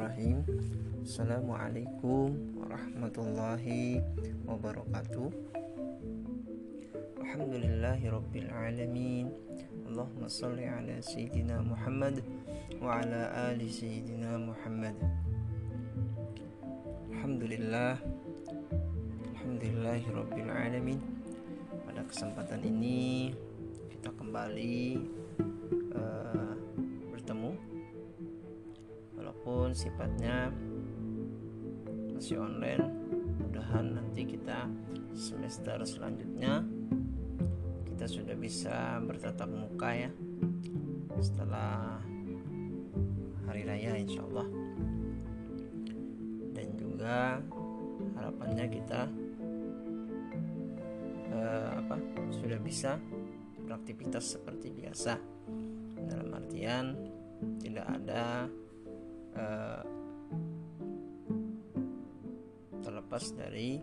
Bismillahirrahmanirrahim. Assalamualaikum warahmatullahi wabarakatuh. Alhamdulillahi alamin. Allahumma salli ala Sayyidina Muhammad Wa ala ali Sayyidina Muhammad. Alhamdulillah. Alhamdulillahi alamin. Pada kesempatan ini Kita kembali walaupun sifatnya masih online. Mudahan nanti kita semester selanjutnya kita sudah bisa bertatap muka ya setelah hari raya insya Allah dan juga harapannya kita eh, apa sudah bisa beraktivitas seperti biasa. Dalam artian tidak ada uh, terlepas dari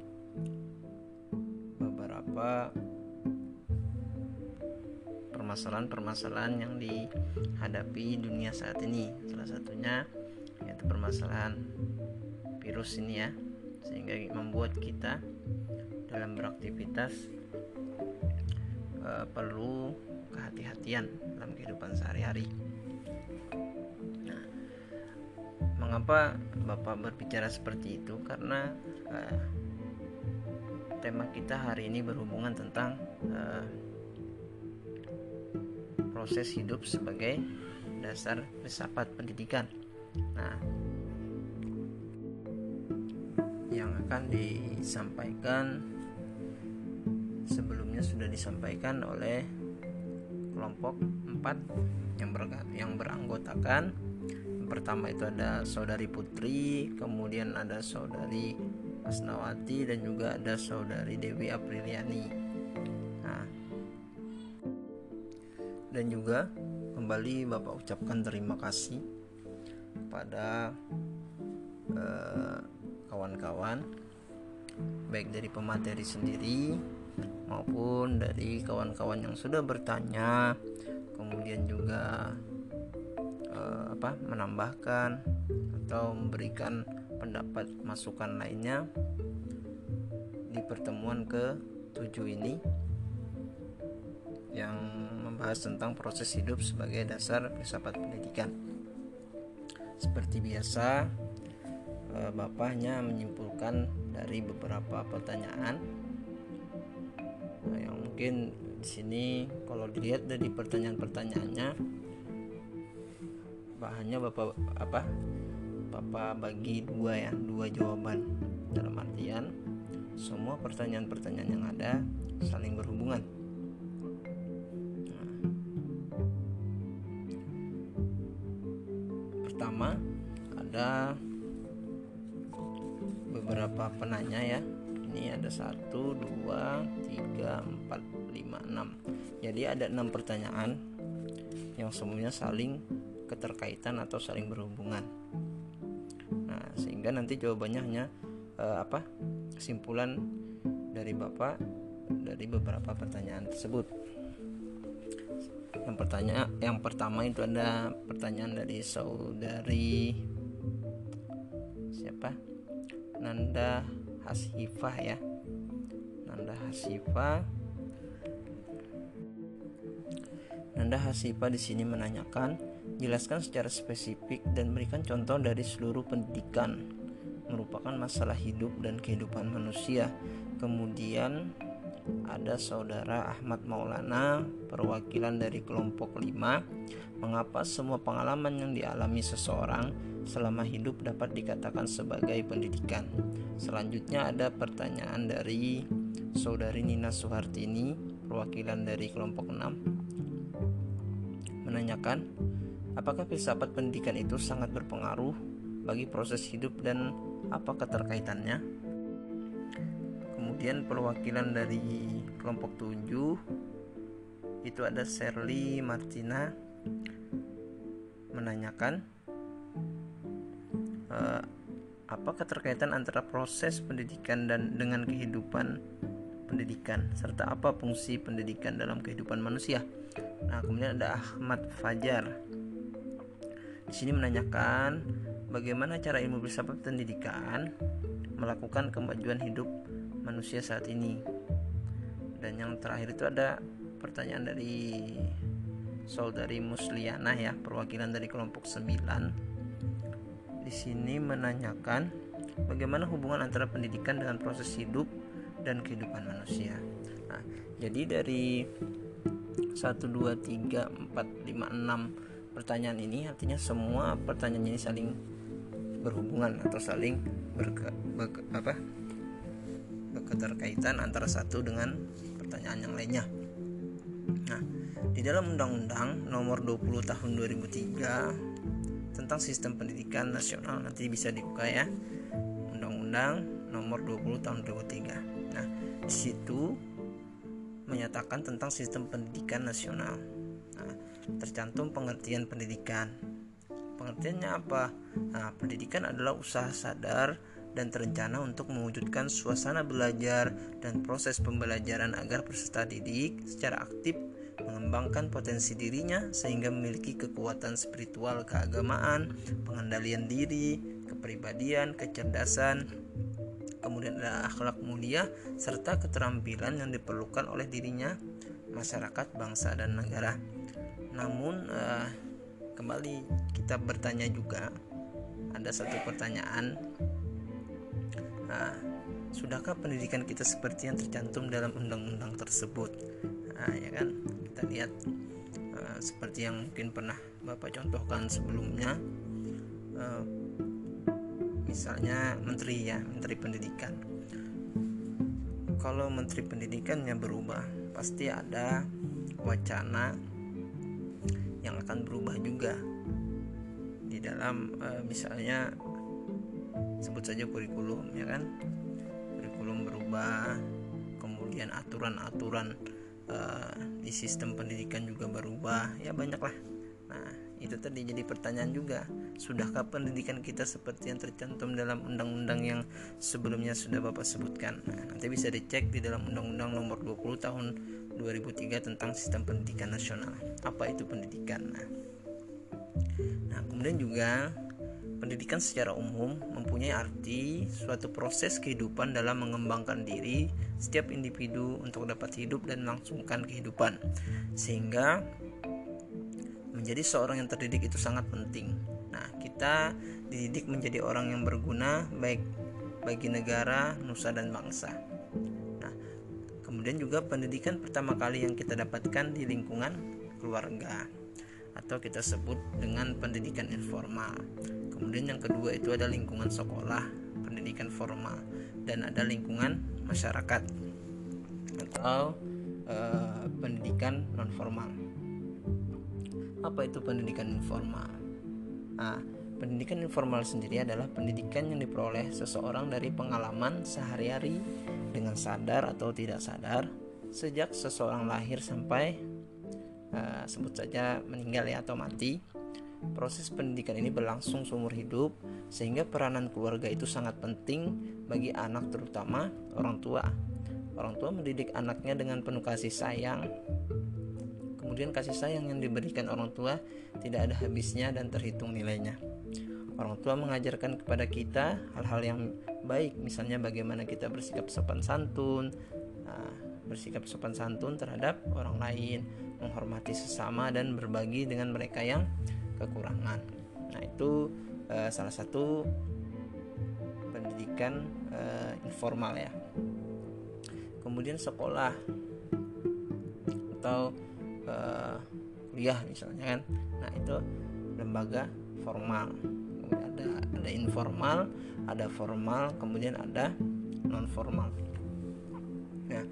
beberapa permasalahan-permasalahan yang dihadapi dunia saat ini salah satunya yaitu permasalahan virus ini ya sehingga membuat kita dalam beraktivitas uh, perlu kehati-hatian dalam kehidupan sehari-hari. Mengapa Bapak berbicara seperti itu karena uh, tema kita hari ini berhubungan tentang uh, proses hidup sebagai dasar filsafat pendidikan. Nah, yang akan disampaikan sebelumnya sudah disampaikan oleh kelompok 4 yang ber yang beranggotakan pertama itu ada saudari Putri kemudian ada saudari Asnawati dan juga ada saudari Dewi Apriliani. Nah, dan juga kembali Bapak ucapkan terima kasih pada eh, kawan-kawan baik dari pemateri sendiri maupun dari kawan-kawan yang sudah bertanya kemudian juga apa menambahkan atau memberikan pendapat masukan lainnya di pertemuan ke 7 ini yang membahas tentang proses hidup sebagai dasar filsafat pendidikan. Seperti biasa, eh, Bapaknya menyimpulkan dari beberapa pertanyaan nah, yang mungkin di sini kalau dilihat dari pertanyaan-pertanyaannya bahannya bapak apa bapak bagi dua ya dua jawaban. Dalam artian semua pertanyaan-pertanyaan yang ada saling berhubungan. Nah, pertama ada beberapa penanya ya. Ini ada satu dua tiga empat lima enam. Jadi ada enam pertanyaan yang semuanya saling keterkaitan atau saling berhubungan. Nah, sehingga nanti jawabannya hanya uh, apa? kesimpulan dari Bapak dari beberapa pertanyaan tersebut. Yang pertanyaan yang pertama itu ada pertanyaan dari saudari siapa? Nanda Hasifah ya. Nanda Hasifah Nanda Hasifah di sini menanyakan Jelaskan secara spesifik dan berikan contoh dari seluruh pendidikan merupakan masalah hidup dan kehidupan manusia. Kemudian ada saudara Ahmad Maulana, perwakilan dari kelompok 5. Mengapa semua pengalaman yang dialami seseorang selama hidup dapat dikatakan sebagai pendidikan? Selanjutnya ada pertanyaan dari saudari Nina Suhartini, perwakilan dari kelompok 6 menanyakan Apakah filsafat pendidikan itu sangat berpengaruh bagi proses hidup dan apa keterkaitannya? Kemudian perwakilan dari kelompok 7 itu ada Shirley Martina menanyakan uh, apa keterkaitan antara proses pendidikan dan dengan kehidupan pendidikan serta apa fungsi pendidikan dalam kehidupan manusia. Nah, kemudian ada Ahmad Fajar di sini menanyakan bagaimana cara ilmu filsafat pendidikan melakukan kemajuan hidup manusia saat ini. Dan yang terakhir itu ada pertanyaan dari saudari Musliana ya, perwakilan dari kelompok 9. Di sini menanyakan bagaimana hubungan antara pendidikan dengan proses hidup dan kehidupan manusia. Nah, jadi dari 1 2 3 4 5 6 pertanyaan ini artinya semua pertanyaan ini saling berhubungan atau saling berke, berke, apa keterkaitan antara satu dengan pertanyaan yang lainnya. Nah, di dalam Undang-Undang Nomor 20 Tahun 2003 tentang Sistem Pendidikan Nasional nanti bisa dibuka ya. Undang-Undang Nomor 20 Tahun 2003. Nah, di situ menyatakan tentang sistem pendidikan nasional. Tercantum pengertian pendidikan. Pengertiannya apa? Nah, pendidikan adalah usaha sadar dan terencana untuk mewujudkan suasana belajar dan proses pembelajaran agar peserta didik secara aktif mengembangkan potensi dirinya sehingga memiliki kekuatan spiritual keagamaan, pengendalian diri, kepribadian, kecerdasan, kemudian ada akhlak mulia serta keterampilan yang diperlukan oleh dirinya, masyarakat, bangsa dan negara. Namun uh, kembali kita bertanya juga ada satu pertanyaan Nah, sudahkah pendidikan kita seperti yang tercantum dalam undang-undang tersebut? Nah, ya kan? Kita lihat uh, seperti yang mungkin pernah Bapak contohkan sebelumnya. Uh, misalnya menteri ya, menteri pendidikan. Kalau menteri pendidikannya berubah, pasti ada wacana yang akan berubah juga. Di dalam uh, misalnya sebut saja kurikulum ya kan? Kurikulum berubah kemudian aturan-aturan uh, di sistem pendidikan juga berubah ya banyak lah nah itu tadi jadi pertanyaan juga sudahkah pendidikan kita seperti yang tercantum dalam undang-undang yang sebelumnya sudah Bapak sebutkan? Nah, nanti bisa dicek di dalam undang-undang nomor 20 tahun 2003 tentang sistem pendidikan nasional apa itu pendidikan nah, nah kemudian juga Pendidikan secara umum mempunyai arti suatu proses kehidupan dalam mengembangkan diri setiap individu untuk dapat hidup dan melangsungkan kehidupan, sehingga menjadi seorang yang terdidik itu sangat penting. Nah, kita dididik menjadi orang yang berguna baik bagi negara, nusa, dan bangsa. Kemudian juga pendidikan pertama kali yang kita dapatkan di lingkungan keluarga atau kita sebut dengan pendidikan informal. Kemudian yang kedua itu ada lingkungan sekolah pendidikan formal dan ada lingkungan masyarakat atau uh, pendidikan non formal apa itu pendidikan informal? Nah pendidikan informal sendiri adalah pendidikan yang diperoleh seseorang dari pengalaman sehari-hari dengan sadar atau tidak sadar sejak seseorang lahir sampai uh, sebut saja meninggal ya atau mati Proses pendidikan ini berlangsung seumur hidup sehingga peranan keluarga itu sangat penting bagi anak terutama orang tua. Orang tua mendidik anaknya dengan penuh kasih sayang. Kemudian kasih sayang yang diberikan orang tua tidak ada habisnya dan terhitung nilainya. Orang tua mengajarkan kepada kita hal-hal yang baik, misalnya bagaimana kita bersikap sopan santun, nah, bersikap sopan santun terhadap orang lain, menghormati sesama dan berbagi dengan mereka yang kekurangan. Nah, itu uh, salah satu pendidikan uh, informal ya. Kemudian sekolah atau uh, kuliah misalnya kan. Nah, itu lembaga formal. Ada ada informal, ada formal, kemudian ada non formal. Nah,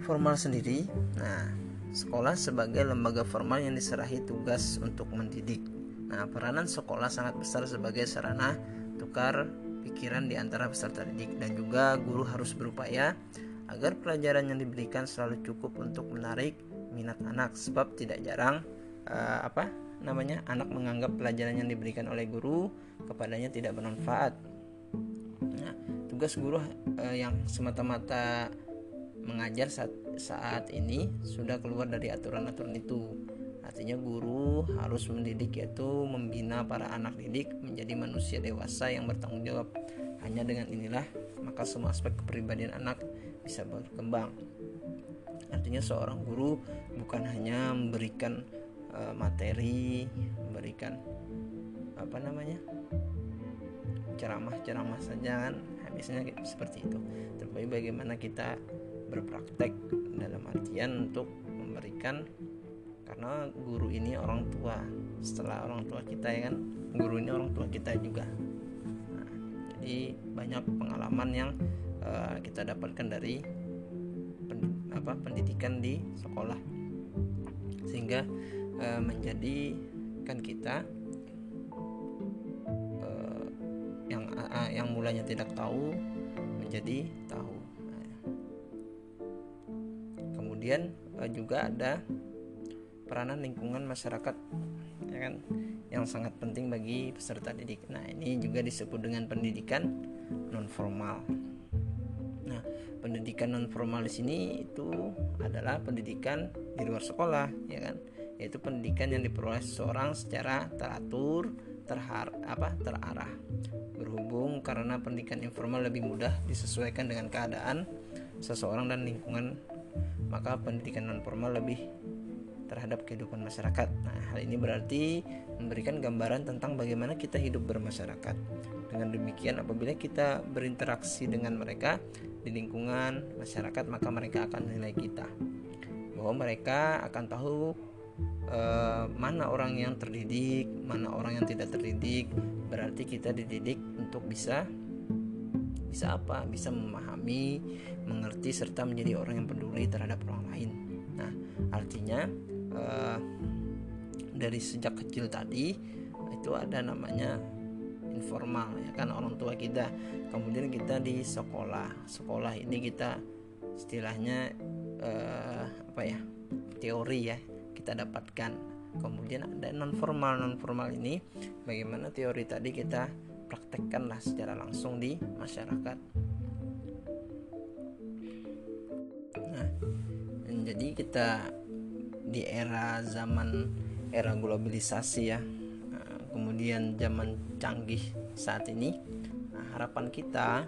formal sendiri. Nah, Sekolah sebagai lembaga formal yang diserahi tugas untuk mendidik. Nah, peranan sekolah sangat besar sebagai sarana tukar pikiran di antara peserta didik dan juga guru harus berupaya agar pelajaran yang diberikan selalu cukup untuk menarik minat anak sebab tidak jarang uh, apa namanya anak menganggap pelajaran yang diberikan oleh guru kepadanya tidak bermanfaat. Nah, tugas guru uh, yang semata-mata mengajar saat saat ini sudah keluar dari aturan-aturan itu. Artinya guru harus mendidik yaitu membina para anak didik menjadi manusia dewasa yang bertanggung jawab. Hanya dengan inilah maka semua aspek kepribadian anak bisa berkembang. Artinya seorang guru bukan hanya memberikan uh, materi, memberikan apa namanya? ceramah-ceramah saja kan biasanya seperti itu. Tapi bagaimana kita berpraktek dalam artian untuk memberikan karena guru ini orang tua. Setelah orang tua kita ya kan guru ini orang tua kita juga. Nah, jadi banyak pengalaman yang uh, kita dapatkan dari apa pendidikan di sekolah sehingga uh, menjadikan kita uh, yang uh, yang mulanya tidak tahu menjadi tahu nah, kemudian uh, juga ada peranan lingkungan masyarakat ya kan yang sangat penting bagi peserta didik. Nah, ini juga disebut dengan pendidikan non formal. Pendidikan non formal di sini itu adalah pendidikan di luar sekolah, ya kan? Yaitu pendidikan yang diperoleh seseorang secara teratur, terhar apa terarah. Berhubung karena pendidikan informal lebih mudah disesuaikan dengan keadaan seseorang dan lingkungan, maka pendidikan non formal lebih terhadap kehidupan masyarakat. Nah, hal ini berarti memberikan gambaran tentang bagaimana kita hidup bermasyarakat. Dengan demikian, apabila kita berinteraksi dengan mereka di lingkungan masyarakat, maka mereka akan menilai kita. Bahwa mereka akan tahu eh, mana orang yang terdidik, mana orang yang tidak terdidik. Berarti kita dididik untuk bisa bisa apa? Bisa memahami, mengerti serta menjadi orang yang peduli terhadap orang lain. Nah, artinya uh, dari sejak kecil tadi itu ada namanya informal ya kan orang tua kita. Kemudian kita di sekolah. Sekolah ini kita istilahnya uh, apa ya teori ya kita dapatkan. Kemudian ada non formal non formal ini bagaimana teori tadi kita praktekkanlah secara langsung di masyarakat. Nah jadi kita di era zaman era globalisasi ya kemudian zaman canggih saat ini nah, harapan kita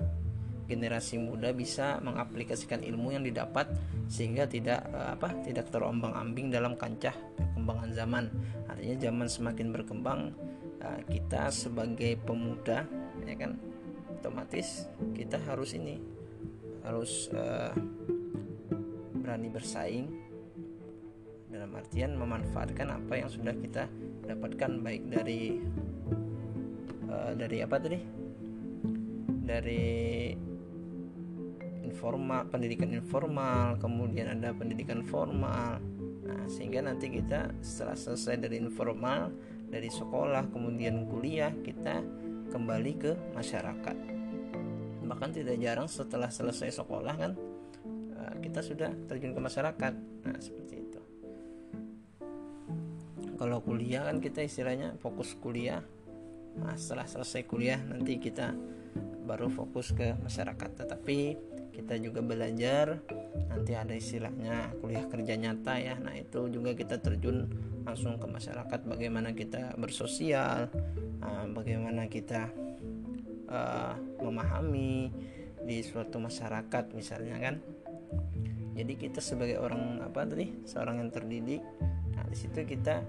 generasi muda bisa mengaplikasikan ilmu yang didapat sehingga tidak eh, apa tidak terombang-ambing dalam kancah perkembangan zaman. Artinya zaman semakin berkembang eh, kita sebagai pemuda ya kan otomatis kita harus ini harus uh, berani bersaing dalam artian memanfaatkan apa yang sudah kita dapatkan baik dari uh, dari apa tadi? Dari informal pendidikan informal kemudian ada pendidikan formal. Nah sehingga nanti kita setelah selesai dari informal dari sekolah kemudian kuliah kita kembali ke masyarakat. Bahkan tidak jarang setelah selesai sekolah kan eh, kita sudah terjun ke masyarakat. Nah seperti kalau kuliah kan kita istilahnya fokus kuliah. Nah setelah selesai kuliah nanti kita baru fokus ke masyarakat. Tetapi kita juga belajar nanti ada istilahnya kuliah kerja nyata ya. Nah itu juga kita terjun langsung ke masyarakat bagaimana kita bersosial nah, bagaimana kita uh, memahami di suatu masyarakat misalnya kan. Jadi kita sebagai orang apa tadi seorang yang terdidik nah di situ kita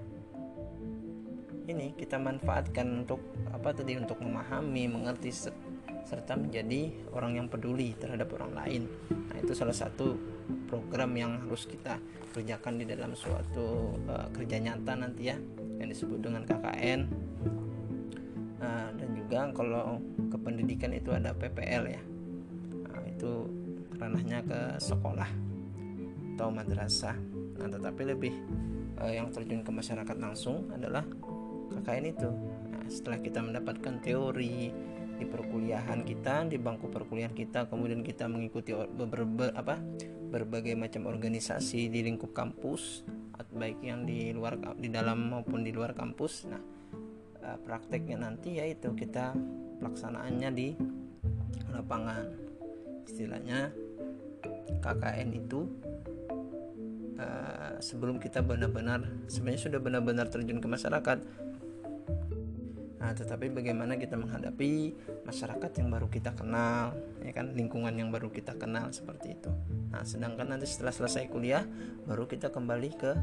ini kita manfaatkan untuk apa tadi untuk memahami mengerti serta menjadi orang yang peduli terhadap orang lain. Nah itu salah satu program yang harus kita kerjakan di dalam suatu uh, kerja nyata nanti ya yang disebut dengan KKN nah, dan juga kalau kependidikan itu ada PPL ya. Nah, itu ranahnya ke sekolah atau madrasah. Nah tetapi lebih uh, yang terjun ke masyarakat langsung adalah KKN itu. Nah, setelah kita mendapatkan teori di perkuliahan kita di bangku perkuliahan kita kemudian kita mengikuti ber, ber, apa berbagai macam organisasi di lingkup kampus baik yang di luar di dalam maupun di luar kampus nah eh, prakteknya nanti yaitu kita pelaksanaannya di lapangan. Istilahnya KKN itu uh, sebelum kita benar-benar sebenarnya sudah benar-benar terjun ke masyarakat Nah, tetapi bagaimana kita menghadapi masyarakat yang baru kita kenal, ya kan, lingkungan yang baru kita kenal seperti itu. Nah, sedangkan nanti setelah selesai kuliah, baru kita kembali ke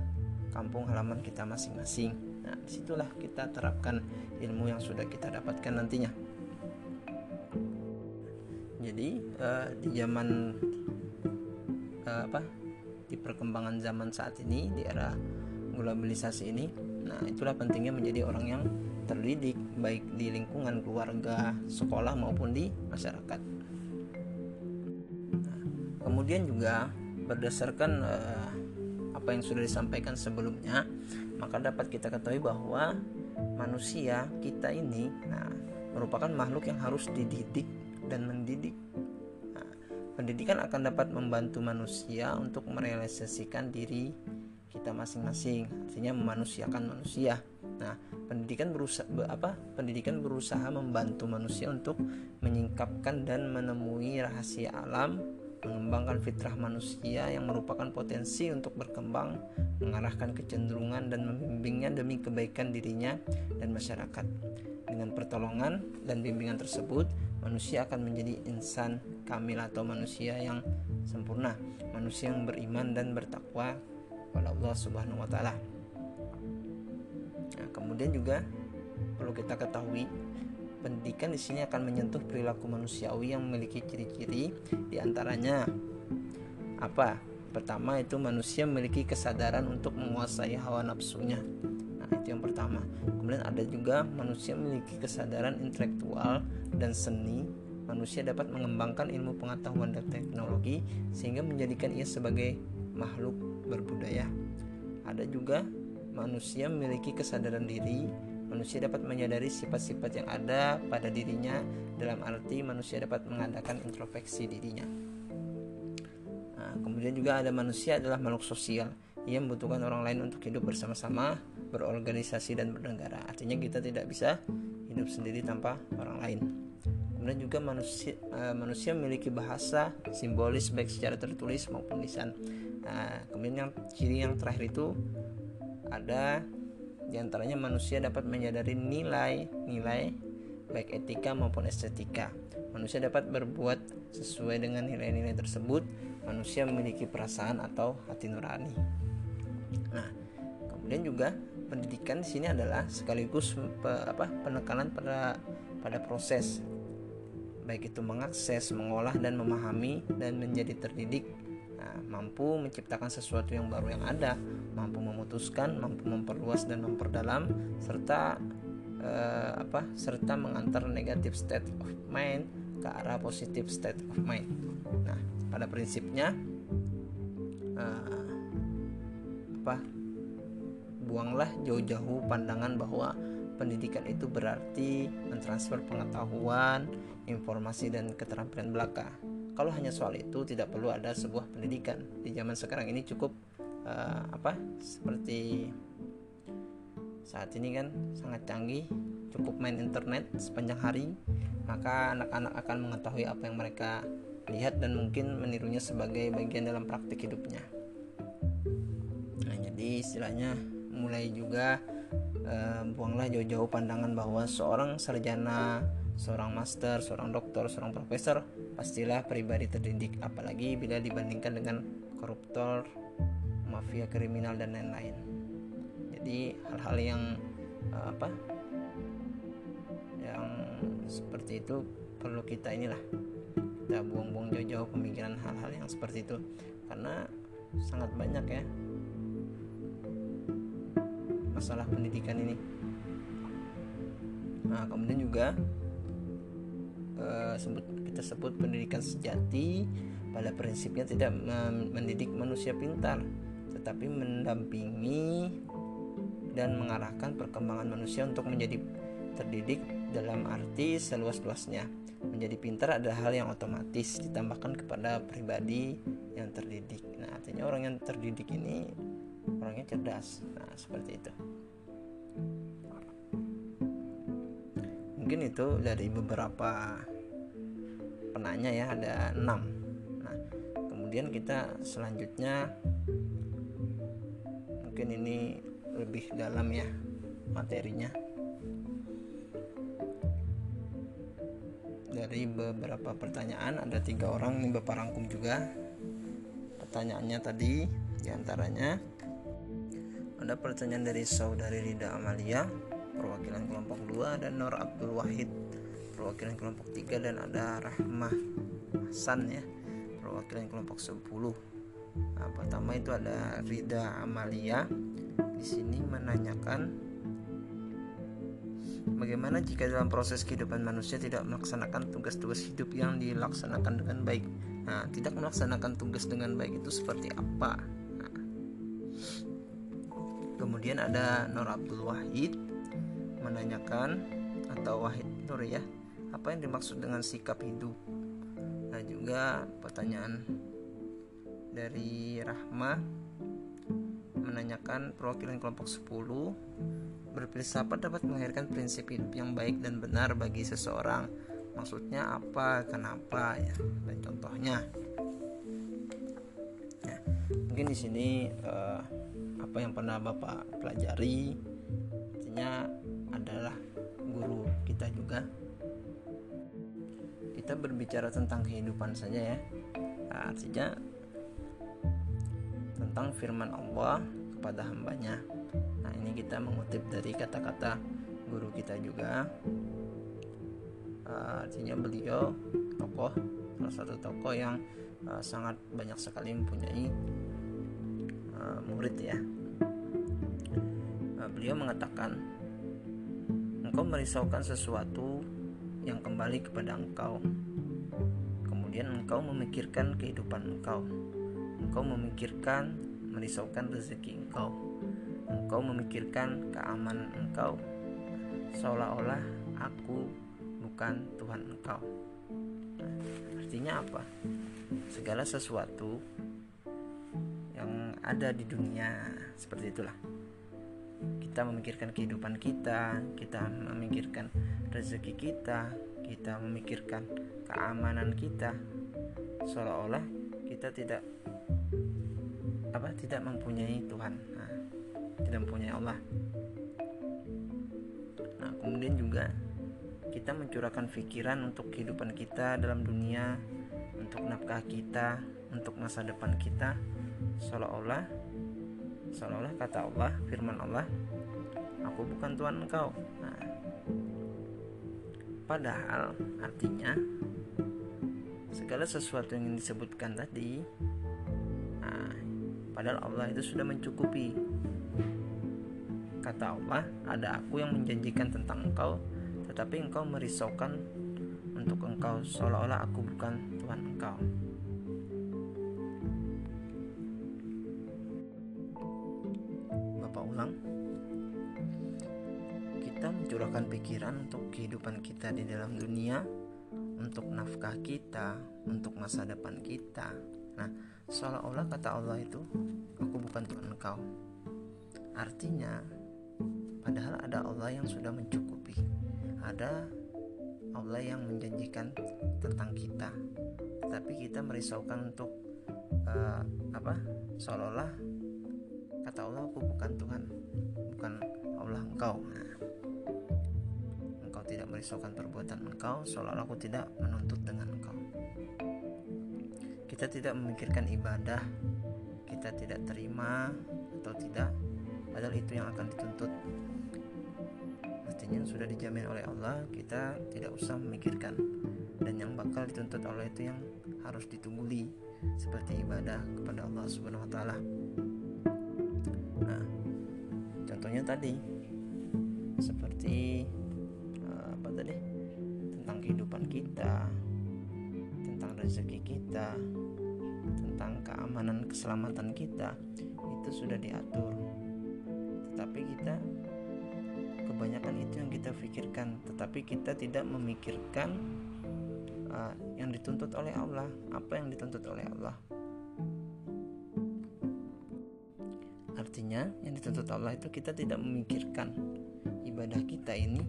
kampung halaman kita masing-masing. Nah, di situlah kita terapkan ilmu yang sudah kita dapatkan nantinya. Jadi uh, di zaman uh, apa? Di perkembangan zaman saat ini, di era globalisasi ini, nah itulah pentingnya menjadi orang yang terdidik baik di lingkungan keluarga, sekolah maupun di masyarakat. Nah, kemudian juga berdasarkan uh, apa yang sudah disampaikan sebelumnya, maka dapat kita ketahui bahwa manusia kita ini nah merupakan makhluk yang harus dididik dan mendidik. Nah, pendidikan akan dapat membantu manusia untuk merealisasikan diri kita masing-masing, artinya memanusiakan manusia. Nah, pendidikan berusaha apa? Pendidikan berusaha membantu manusia untuk menyingkapkan dan menemui rahasia alam, mengembangkan fitrah manusia yang merupakan potensi untuk berkembang, mengarahkan kecenderungan dan membimbingnya demi kebaikan dirinya dan masyarakat. Dengan pertolongan dan bimbingan tersebut, manusia akan menjadi insan kamil atau manusia yang sempurna, manusia yang beriman dan bertakwa kepada Allah Subhanahu wa taala. Kemudian juga perlu kita ketahui pendidikan di sini akan menyentuh perilaku manusiawi yang memiliki ciri-ciri di antaranya apa? Pertama itu manusia memiliki kesadaran untuk menguasai hawa nafsunya. Nah, itu yang pertama. Kemudian ada juga manusia memiliki kesadaran intelektual dan seni. Manusia dapat mengembangkan ilmu pengetahuan dan teknologi sehingga menjadikan ia sebagai makhluk berbudaya. Ada juga manusia memiliki kesadaran diri, manusia dapat menyadari sifat-sifat yang ada pada dirinya dalam arti manusia dapat mengadakan introspeksi dirinya. Nah, kemudian juga ada manusia adalah makhluk sosial. Ia membutuhkan orang lain untuk hidup bersama-sama, berorganisasi dan bernegara. Artinya kita tidak bisa hidup sendiri tanpa orang lain. Kemudian juga manusia uh, manusia memiliki bahasa simbolis baik secara tertulis maupun lisan. Nah, kemudian yang ciri yang terakhir itu ada di antaranya manusia dapat menyadari nilai-nilai baik etika maupun estetika. Manusia dapat berbuat sesuai dengan nilai-nilai tersebut. Manusia memiliki perasaan atau hati nurani. Nah, kemudian juga pendidikan di sini adalah sekaligus pe, apa penekanan pada pada proses baik itu mengakses, mengolah dan memahami dan menjadi terdidik Nah, mampu menciptakan sesuatu yang baru yang ada, mampu memutuskan, mampu memperluas dan memperdalam serta eh, apa? serta mengantar negatif state of mind ke arah positif state of mind. Nah, pada prinsipnya eh, apa? Buanglah jauh-jauh pandangan bahwa pendidikan itu berarti mentransfer pengetahuan, informasi dan keterampilan belaka kalau hanya soal itu tidak perlu ada sebuah pendidikan. Di zaman sekarang ini cukup uh, apa seperti saat ini kan sangat canggih cukup main internet sepanjang hari maka anak-anak akan mengetahui apa yang mereka lihat dan mungkin menirunya sebagai bagian dalam praktik hidupnya. Nah jadi istilahnya mulai juga buanglah jauh-jauh pandangan bahwa seorang sarjana seorang master, seorang dokter, seorang profesor pastilah pribadi terdidik apalagi bila dibandingkan dengan koruptor, mafia kriminal dan lain-lain. Jadi hal-hal yang uh, apa? yang seperti itu perlu kita inilah kita buang-buang jauh-jauh pemikiran hal-hal yang seperti itu karena sangat banyak ya masalah pendidikan ini. Nah, kemudian juga uh, sebut kita sebut pendidikan sejati pada prinsipnya tidak mendidik manusia pintar tetapi mendampingi dan mengarahkan perkembangan manusia untuk menjadi terdidik dalam arti seluas-luasnya. Menjadi pintar adalah hal yang otomatis ditambahkan kepada pribadi yang terdidik. Nah, artinya orang yang terdidik ini orangnya cerdas. Nah, seperti itu. Mungkin itu dari beberapa penanya ya ada enam nah kemudian kita selanjutnya mungkin ini lebih dalam ya materinya dari beberapa pertanyaan ada tiga orang ini bapak rangkum juga pertanyaannya tadi di antaranya ada pertanyaan dari saudari Rida Amalia perwakilan kelompok 2 dan Nur Abdul Wahid perwakilan kelompok 3 dan ada Rahmah Hasan ya perwakilan kelompok 10 nah, pertama itu ada Rida Amalia di sini menanyakan Bagaimana jika dalam proses kehidupan manusia tidak melaksanakan tugas-tugas hidup yang dilaksanakan dengan baik? Nah, tidak melaksanakan tugas dengan baik itu seperti apa? Nah. Kemudian ada Nur Abdul Wahid menanyakan atau Wahid Nur ya, apa yang dimaksud dengan sikap hidup? Nah, juga pertanyaan dari Rahma menanyakan perwakilan kelompok 10 Berfilsafat dapat melahirkan prinsip hidup yang baik dan benar bagi seseorang. Maksudnya apa? Kenapa? Ya, dan contohnya. Ya, mungkin di sini uh, apa yang pernah bapak pelajari, artinya adalah guru kita juga. Kita berbicara tentang kehidupan saja ya. Nah, artinya tentang firman Allah kepada hambanya ini kita mengutip dari kata-kata guru kita juga artinya beliau tokoh salah satu tokoh yang uh, sangat banyak sekali mempunyai uh, murid ya. Uh, beliau mengatakan engkau merisaukan sesuatu yang kembali kepada engkau. Kemudian engkau memikirkan kehidupan engkau. Engkau memikirkan merisaukan rezeki engkau. Engkau memikirkan keamanan engkau. Seolah-olah aku bukan Tuhan engkau. Nah, artinya apa? Segala sesuatu ada di dunia seperti itulah. Kita memikirkan kehidupan kita kita memikirkan rezeki kita kita memikirkan keamanan kita. Seolah-olah kita tidak apa tidak mempunyai Tuhan. Nah, tidak mempunyai Allah. Nah kemudian juga kita mencurahkan pikiran untuk kehidupan kita dalam dunia untuk nafkah kita untuk masa depan kita seolah-olah seolah-olah kata Allah firman Allah aku bukan Tuhan engkau nah, padahal artinya segala sesuatu yang disebutkan tadi nah, padahal Allah itu sudah mencukupi Kata Allah, ada aku yang menjanjikan tentang engkau, tetapi engkau merisaukan untuk engkau seolah-olah aku bukan Tuhan engkau. Kita mencurahkan pikiran untuk kehidupan kita di dalam dunia, untuk nafkah kita, untuk masa depan kita. Nah, seolah-olah kata Allah itu, aku bukan Tuhan engkau. Artinya, Padahal ada Allah yang sudah mencukupi. Ada Allah yang menjanjikan tentang kita. Tetapi kita merisaukan untuk uh, apa? Seolah-olah kata Allah aku bukan Tuhan, bukan Allah engkau. Nah, tidak merisaukan perbuatan engkau, seolah-olah aku tidak menuntut dengan engkau. Kita tidak memikirkan ibadah, kita tidak terima atau tidak, padahal itu yang akan dituntut artinya sudah dijamin oleh Allah kita tidak usah memikirkan dan yang bakal dituntut Allah itu yang harus ditungguli seperti ibadah kepada Allah Subhanahu wa taala. Nah, contohnya tadi seperti kehidupan kita, tentang rezeki kita, tentang keamanan keselamatan kita itu sudah diatur. Tetapi kita kebanyakan itu yang kita pikirkan. Tetapi kita tidak memikirkan uh, yang dituntut oleh Allah. Apa yang dituntut oleh Allah? Artinya yang dituntut Allah itu kita tidak memikirkan ibadah kita ini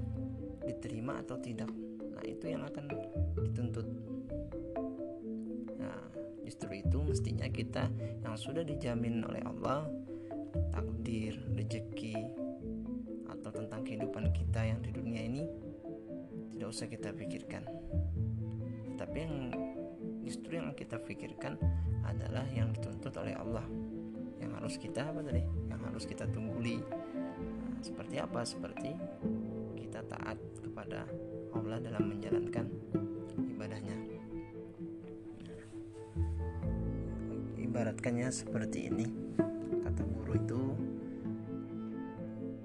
diterima atau tidak itu yang akan dituntut. Nah justru itu mestinya kita yang sudah dijamin oleh Allah takdir rezeki atau tentang kehidupan kita yang di dunia ini tidak usah kita pikirkan. Tapi yang justru yang kita pikirkan adalah yang dituntut oleh Allah. Yang harus kita apa tadi? Yang harus kita tungguli. Nah, seperti apa? Seperti kita taat kepada Allah dalam menjalankan ibadahnya. Ibaratkannya seperti ini kata guru itu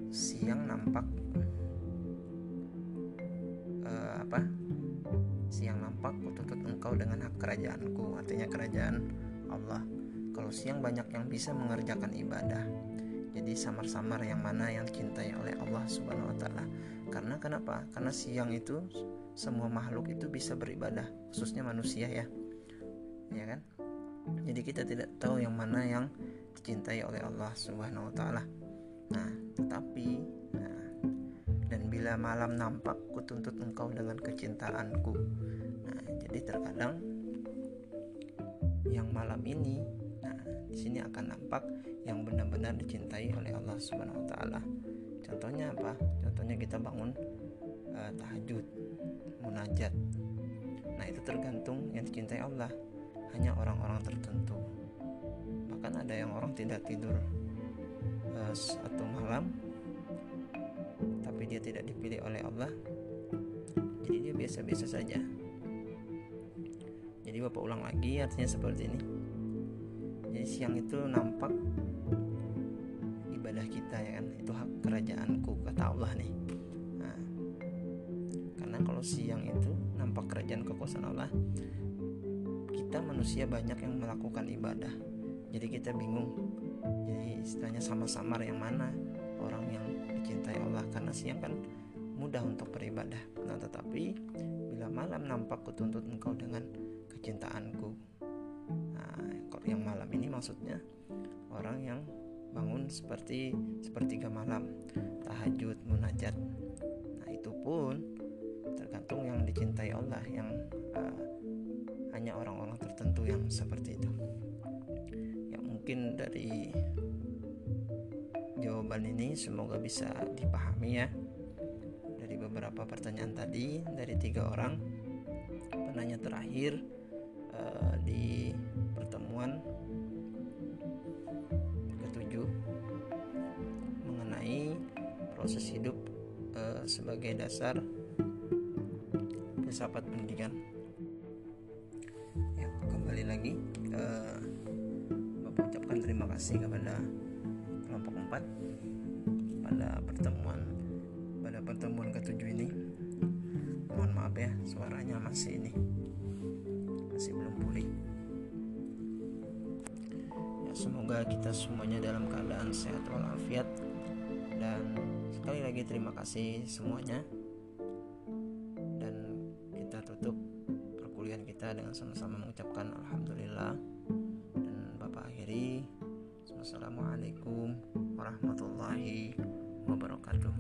siang nampak uh, apa? Siang nampak kutuntut engkau dengan hak kerajaanku artinya kerajaan Allah. Kalau siang banyak yang bisa mengerjakan ibadah jadi samar-samar yang mana yang cintai oleh Allah Subhanahu wa taala. Karena kenapa? Karena siang itu semua makhluk itu bisa beribadah, khususnya manusia ya. Ya kan? Jadi kita tidak tahu yang mana yang dicintai oleh Allah Subhanahu wa taala. Nah, tetapi nah, dan bila malam nampak kutuntut engkau dengan kecintaanku. Nah, jadi terkadang yang malam ini di sini akan nampak yang benar-benar dicintai oleh Allah Subhanahu wa taala. Contohnya apa? Contohnya kita bangun uh, tahajud, munajat. Nah, itu tergantung yang dicintai Allah hanya orang-orang tertentu. Bahkan ada yang orang tidak tidur uh, satu malam tapi dia tidak dipilih oleh Allah. Jadi dia biasa-biasa saja. Jadi Bapak ulang lagi artinya seperti ini. Jadi siang itu nampak ibadah kita ya kan? Itu hak kerajaanku kata Allah nih. Nah, karena kalau siang itu nampak kerajaan kekuasaan Allah kita manusia banyak yang melakukan ibadah. Jadi kita bingung jadi istilahnya sama-samar yang mana orang yang dicintai Allah. Karena siang kan mudah untuk beribadah. Nah tetapi bila malam nampak kutuntut engkau dengan kecintaanku maksudnya? Orang yang bangun seperti sepertiga malam tahajud munajat. Nah itu pun tergantung yang dicintai Allah yang uh, hanya orang-orang tertentu yang seperti itu. Ya mungkin dari jawaban ini semoga bisa dipahami ya. Dari beberapa pertanyaan tadi dari tiga orang penanya terakhir uh, di pertemuan proses hidup uh, sebagai dasar filsafat pendidikan. Ya kembali lagi uh, terima kasih kepada kelompok 4 pada pertemuan pada pertemuan ketujuh ini. Mohon maaf ya suaranya masih ini masih belum pulih. Ya semoga kita semuanya dalam keadaan sehat walafiat sekali lagi terima kasih semuanya. Dan kita tutup perkuliahan kita dengan sama-sama mengucapkan alhamdulillah. Dan bapak akhiri wassalamualaikum warahmatullahi wabarakatuh.